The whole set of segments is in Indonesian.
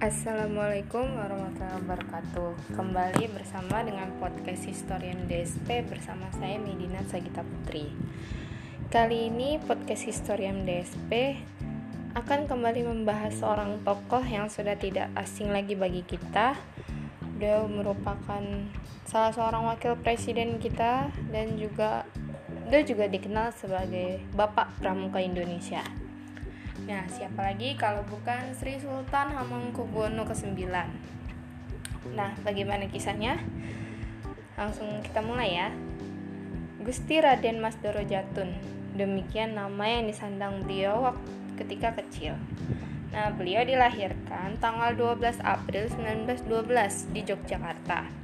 Assalamualaikum warahmatullahi wabarakatuh. Kembali bersama dengan podcast Historian DSP bersama saya Medina Sagita Putri. Kali ini podcast Historian DSP akan kembali membahas seorang tokoh yang sudah tidak asing lagi bagi kita. Dia merupakan salah seorang wakil presiden kita dan juga dia juga dikenal sebagai Bapak Pramuka Indonesia Nah, siapa lagi kalau bukan Sri Sultan Hamengkubuwono ke-9? Nah, bagaimana kisahnya? Langsung kita mulai ya. Gusti Raden Mas Doro Jatun. Demikian nama yang disandang beliau waktu ketika kecil. Nah, beliau dilahirkan tanggal 12 April 1912 di Yogyakarta.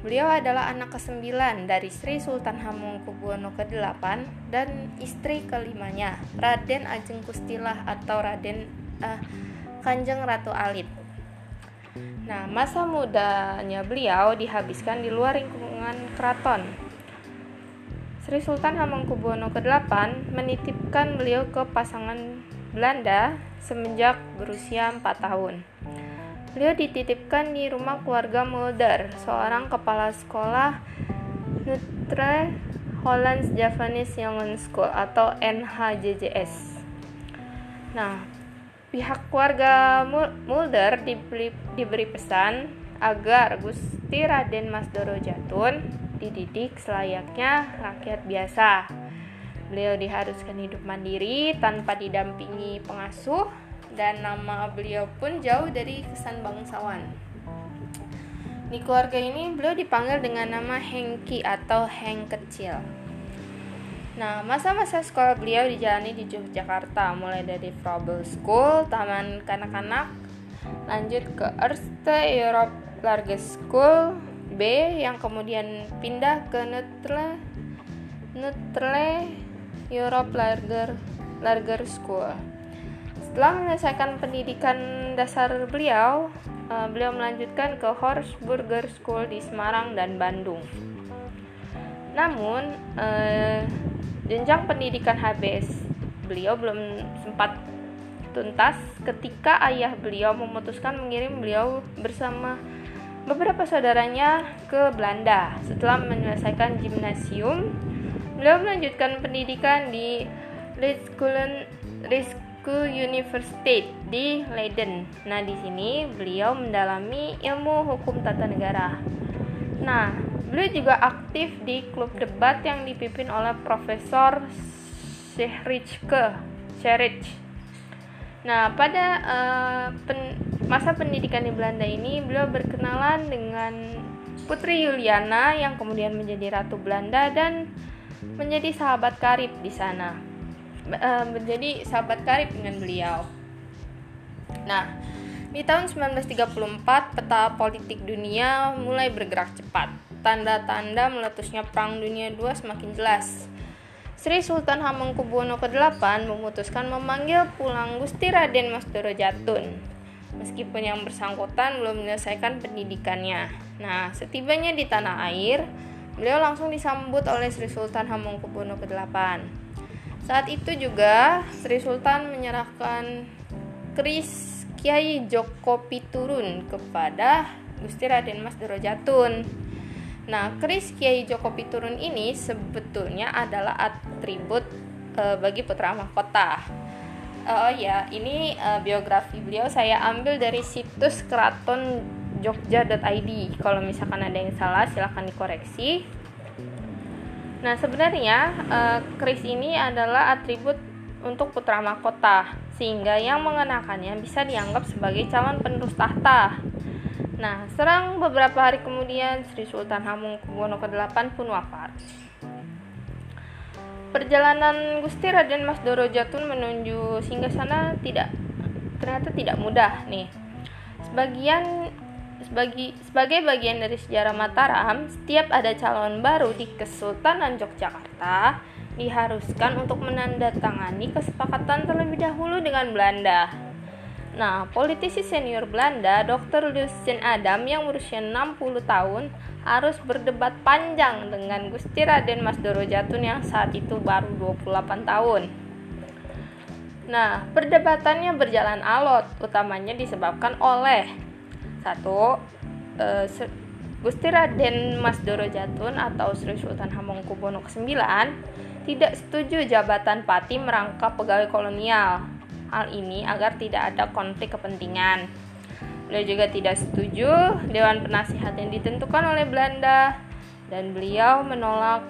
Beliau adalah anak ke-9 dari Sri Sultan Hamengkubuwono ke-8 dan istri kelimanya, Raden Ajeng Kustilah atau Raden uh, Kanjeng Ratu Alit. Nah, masa mudanya beliau dihabiskan di luar lingkungan keraton. Sri Sultan Hamengkubuwono ke-8 menitipkan beliau ke pasangan Belanda semenjak berusia 4 tahun. Beliau dititipkan di rumah keluarga Mulder, seorang kepala sekolah Nutre Hollands Javanese Young School atau NHJJS. Nah, pihak keluarga Mulder diberi, diberi pesan agar Gusti Raden Mas Doro Jatun dididik selayaknya rakyat biasa. Beliau diharuskan hidup mandiri tanpa didampingi pengasuh dan nama beliau pun jauh dari kesan bangsawan. Di keluarga ini beliau dipanggil dengan nama Hengki atau Heng kecil. Nah, masa-masa sekolah beliau dijalani di Yogyakarta, mulai dari Frobel School, taman kanak-kanak, lanjut ke Erste Europe Large School B yang kemudian pindah ke Nutle Nutle Europe Larger Larger School. Setelah menyelesaikan pendidikan dasar beliau, uh, beliau melanjutkan ke Horsburger School di Semarang dan Bandung. Namun, uh, jenjang pendidikan HBS beliau belum sempat tuntas ketika ayah beliau memutuskan mengirim beliau bersama beberapa saudaranya ke Belanda. Setelah menyelesaikan gimnasium, beliau melanjutkan pendidikan di Leidskoolen ke University di Leiden. Nah, di sini beliau mendalami ilmu hukum tata negara. Nah, beliau juga aktif di klub debat yang dipimpin oleh Profesor Sehrichke Sherich. Nah, pada uh, pen, masa pendidikan di Belanda ini, beliau berkenalan dengan Putri Juliana yang kemudian menjadi ratu Belanda dan menjadi sahabat karib di sana menjadi sahabat karib dengan beliau. Nah, di tahun 1934 peta politik dunia mulai bergerak cepat. Tanda-tanda meletusnya Perang Dunia II semakin jelas. Sri Sultan Hamengkubuwono ke-8 memutuskan memanggil pulang Gusti Raden Mas Doro Jatun. Meskipun yang bersangkutan belum menyelesaikan pendidikannya. Nah, setibanya di tanah air, beliau langsung disambut oleh Sri Sultan Hamengkubuwono ke-8. Saat itu juga Sri Sultan menyerahkan keris Kiai Joko Piturun kepada Gusti Raden Mas Jatun. Nah, keris Kiai Joko Piturun ini sebetulnya adalah atribut e, bagi putra mahkota. Oh ya, ini e, biografi beliau saya ambil dari situs keraton jogja.id. Kalau misalkan ada yang salah silahkan dikoreksi. Nah, sebenarnya keris ini adalah atribut untuk putra mahkota, sehingga yang mengenakannya bisa dianggap sebagai calon penerus tahta. Nah, serang beberapa hari kemudian Sri Sultan Hamengkubuwono ke-8 pun wafat. Perjalanan Gusti Raden Mas Doro Jatun menuju sana tidak ternyata tidak mudah nih. Sebagian sebagai, sebagai bagian dari sejarah Mataram, setiap ada calon baru di Kesultanan Yogyakarta diharuskan untuk menandatangani kesepakatan terlebih dahulu dengan Belanda. Nah, politisi senior Belanda, Dr. Lucien Adam yang berusia 60 tahun harus berdebat panjang dengan Gusti Raden Mas Doro Jatun yang saat itu baru 28 tahun. Nah, perdebatannya berjalan alot, utamanya disebabkan oleh satu eh, Gusti Raden Mas Doro Jatun atau Sri Sultan Hamengkubuwono ke-9 tidak setuju jabatan pati merangkap pegawai kolonial. Hal ini agar tidak ada konflik kepentingan. Beliau juga tidak setuju dewan penasihat yang ditentukan oleh Belanda dan beliau menolak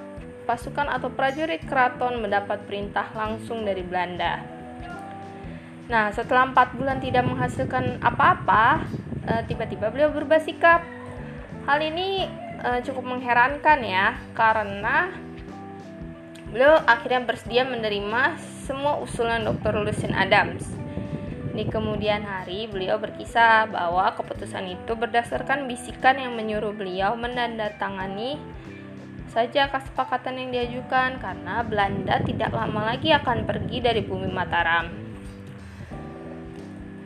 pasukan atau prajurit keraton mendapat perintah langsung dari Belanda. Nah, setelah empat bulan tidak menghasilkan apa-apa, eh, tiba-tiba beliau berubah sikap. Hal ini eh, cukup mengherankan ya, karena beliau akhirnya bersedia menerima semua usulan Dr. Lucien Adams. Di kemudian hari, beliau berkisah bahwa keputusan itu berdasarkan bisikan yang menyuruh beliau menandatangani saja kesepakatan yang diajukan karena Belanda tidak lama lagi akan pergi dari bumi Mataram.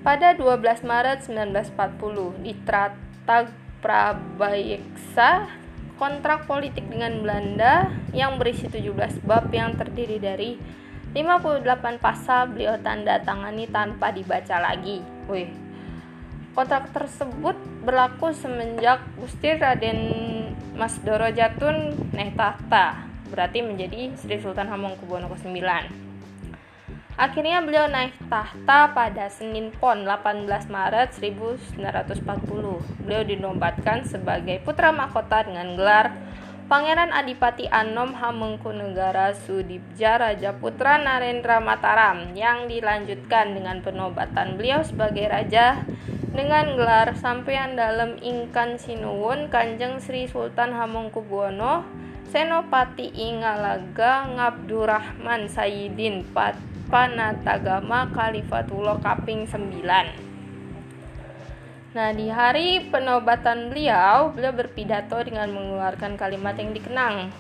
Pada 12 Maret 1940 di Tratag Prabayeksa, kontrak politik dengan Belanda yang berisi 17 bab yang terdiri dari 58 pasal beliau tanda tangani tanpa dibaca lagi. Wih. Kontrak tersebut berlaku semenjak Gusti Raden Mas Doro Jatun naik berarti menjadi Sri Sultan Hamengkubuwono ke-9. Akhirnya beliau naik tahta pada Senin Pon 18 Maret 1940. Beliau dinobatkan sebagai putra mahkota dengan gelar Pangeran Adipati Anom Hamengkunegara Sudibja Raja Putra Narendra Mataram yang dilanjutkan dengan penobatan beliau sebagai raja dengan gelar Sampean Dalam Ingkan Sinuwun Kanjeng Sri Sultan Hamengkubuwono Senopati Ingalaga Ngabdurrahman Sayyidin Pat Panatagama Kalifatullah Kaping 9 Nah, di hari penobatan beliau, beliau berpidato dengan mengeluarkan kalimat yang dikenang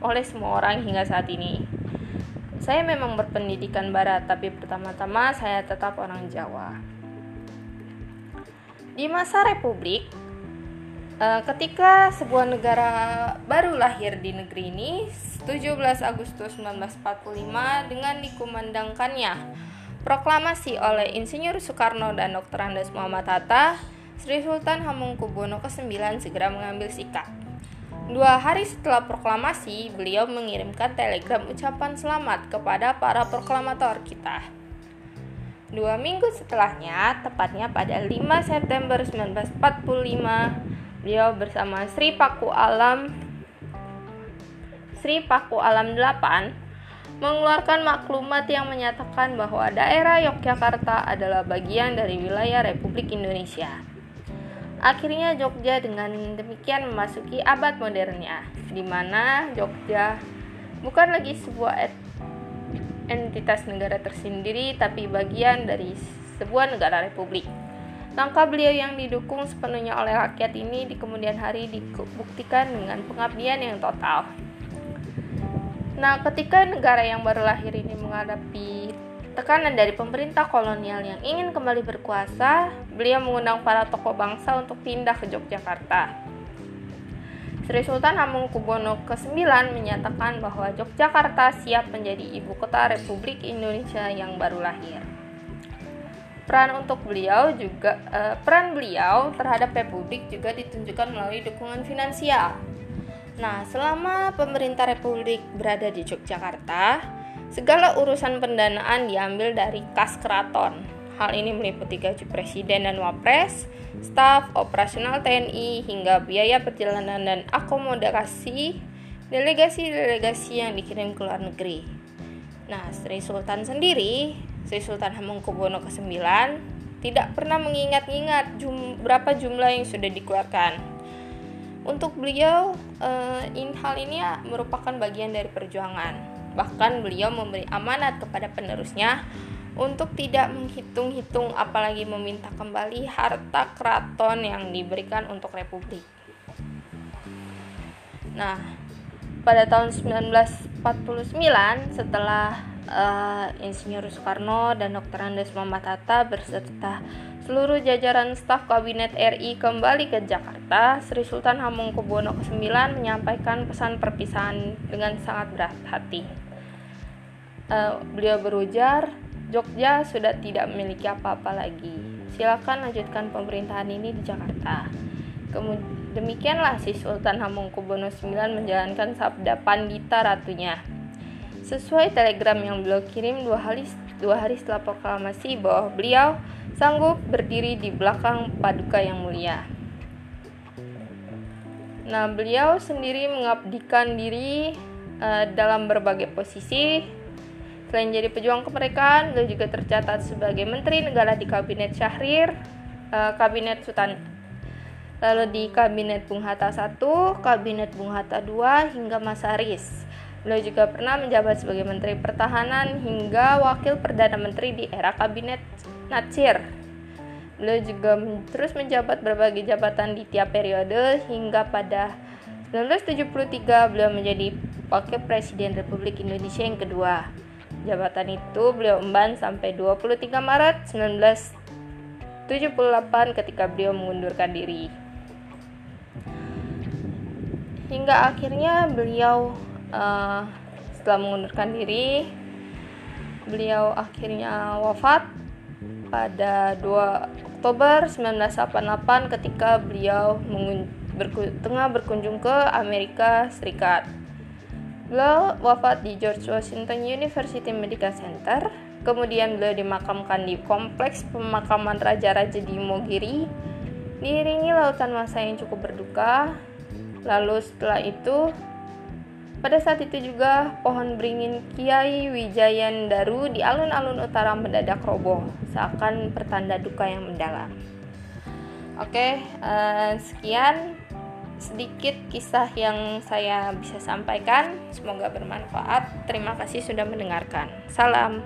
oleh semua orang hingga saat ini. Saya memang berpendidikan barat, tapi pertama-tama saya tetap orang Jawa. Di masa Republik, ketika sebuah negara baru lahir di negeri ini, 17 Agustus 1945 dengan dikumandangkannya proklamasi oleh Insinyur Soekarno dan Dr. Andes Muhammad Hatta, Sri Sultan Hamengkubuwono ke-9 segera mengambil sikap. Dua hari setelah proklamasi, beliau mengirimkan telegram ucapan selamat kepada para proklamator kita. Dua minggu setelahnya, tepatnya pada 5 September 1945, beliau bersama Sri Paku Alam Sri Paku Alam 8 mengeluarkan maklumat yang menyatakan bahwa daerah Yogyakarta adalah bagian dari wilayah Republik Indonesia. Akhirnya Jogja dengan demikian memasuki abad modernnya, di mana Jogja bukan lagi sebuah entitas negara tersendiri, tapi bagian dari sebuah negara republik. Langkah beliau yang didukung sepenuhnya oleh rakyat ini di kemudian hari dibuktikan dengan pengabdian yang total. Nah, ketika negara yang baru lahir ini menghadapi tekanan dari pemerintah kolonial yang ingin kembali berkuasa, beliau mengundang para tokoh bangsa untuk pindah ke Yogyakarta. Sri Sultan Hamengkubuwono ke-9 menyatakan bahwa Yogyakarta siap menjadi ibu kota Republik Indonesia yang baru lahir. Peran untuk beliau juga eh, peran beliau terhadap republik juga ditunjukkan melalui dukungan finansial Nah, selama pemerintah Republik berada di Yogyakarta, segala urusan pendanaan diambil dari kas keraton. Hal ini meliputi gaji presiden dan wapres, staf operasional TNI, hingga biaya perjalanan dan akomodasi delegasi-delegasi yang dikirim ke luar negeri. Nah, Sri Sultan sendiri, Sri Sultan Hamengkubuwono ke-9, tidak pernah mengingat-ingat jum, berapa jumlah yang sudah dikeluarkan untuk beliau, uh, in hal ini merupakan bagian dari perjuangan. Bahkan beliau memberi amanat kepada penerusnya untuk tidak menghitung-hitung apalagi meminta kembali harta keraton yang diberikan untuk republik. Nah, pada tahun 1949 setelah uh, Insinyur Soekarno dan Dr. Andes Muhammad Hatta berserta seluruh jajaran staf kabinet RI kembali ke Jakarta, Sri Sultan Hamengkubuwono ke-9 menyampaikan pesan perpisahan dengan sangat berat hati. Uh, beliau berujar, Jogja sudah tidak memiliki apa-apa lagi. Silakan lanjutkan pemerintahan ini di Jakarta. Kemudian, demikianlah si Sultan Hamengkubuwono IX menjalankan sabda Pandita ratunya. Sesuai telegram yang beliau kirim dua hari, dua hari setelah proklamasi bahwa beliau sanggup berdiri di belakang paduka yang mulia. Nah, beliau sendiri mengabdikan diri uh, dalam berbagai posisi. Selain jadi pejuang kemerdekaan, beliau juga tercatat sebagai menteri negara di kabinet Syahrir, uh, kabinet Sultan lalu di Kabinet Bung Hatta I, Kabinet Bung Hatta II, hingga Masaris. Beliau juga pernah menjabat sebagai Menteri Pertahanan hingga Wakil Perdana Menteri di era Kabinet Natsir. Beliau juga terus menjabat berbagai jabatan di tiap periode hingga pada 1973 beliau menjadi Wakil Presiden Republik Indonesia yang kedua. Jabatan itu beliau emban sampai 23 Maret 1978 ketika beliau mengundurkan diri hingga akhirnya beliau uh, setelah mengundurkan diri beliau akhirnya wafat pada 2 Oktober 1988 ketika beliau berku tengah berkunjung ke Amerika Serikat. Beliau wafat di George Washington University Medical Center. Kemudian beliau dimakamkan di kompleks pemakaman raja-raja di Mogiri. Diiringi lautan masa yang cukup berduka, Lalu setelah itu pada saat itu juga pohon beringin Kiai Wijayan Daru di alun-alun utara mendadak roboh, seakan pertanda duka yang mendalam. Oke, uh, sekian sedikit kisah yang saya bisa sampaikan. Semoga bermanfaat. Terima kasih sudah mendengarkan. Salam.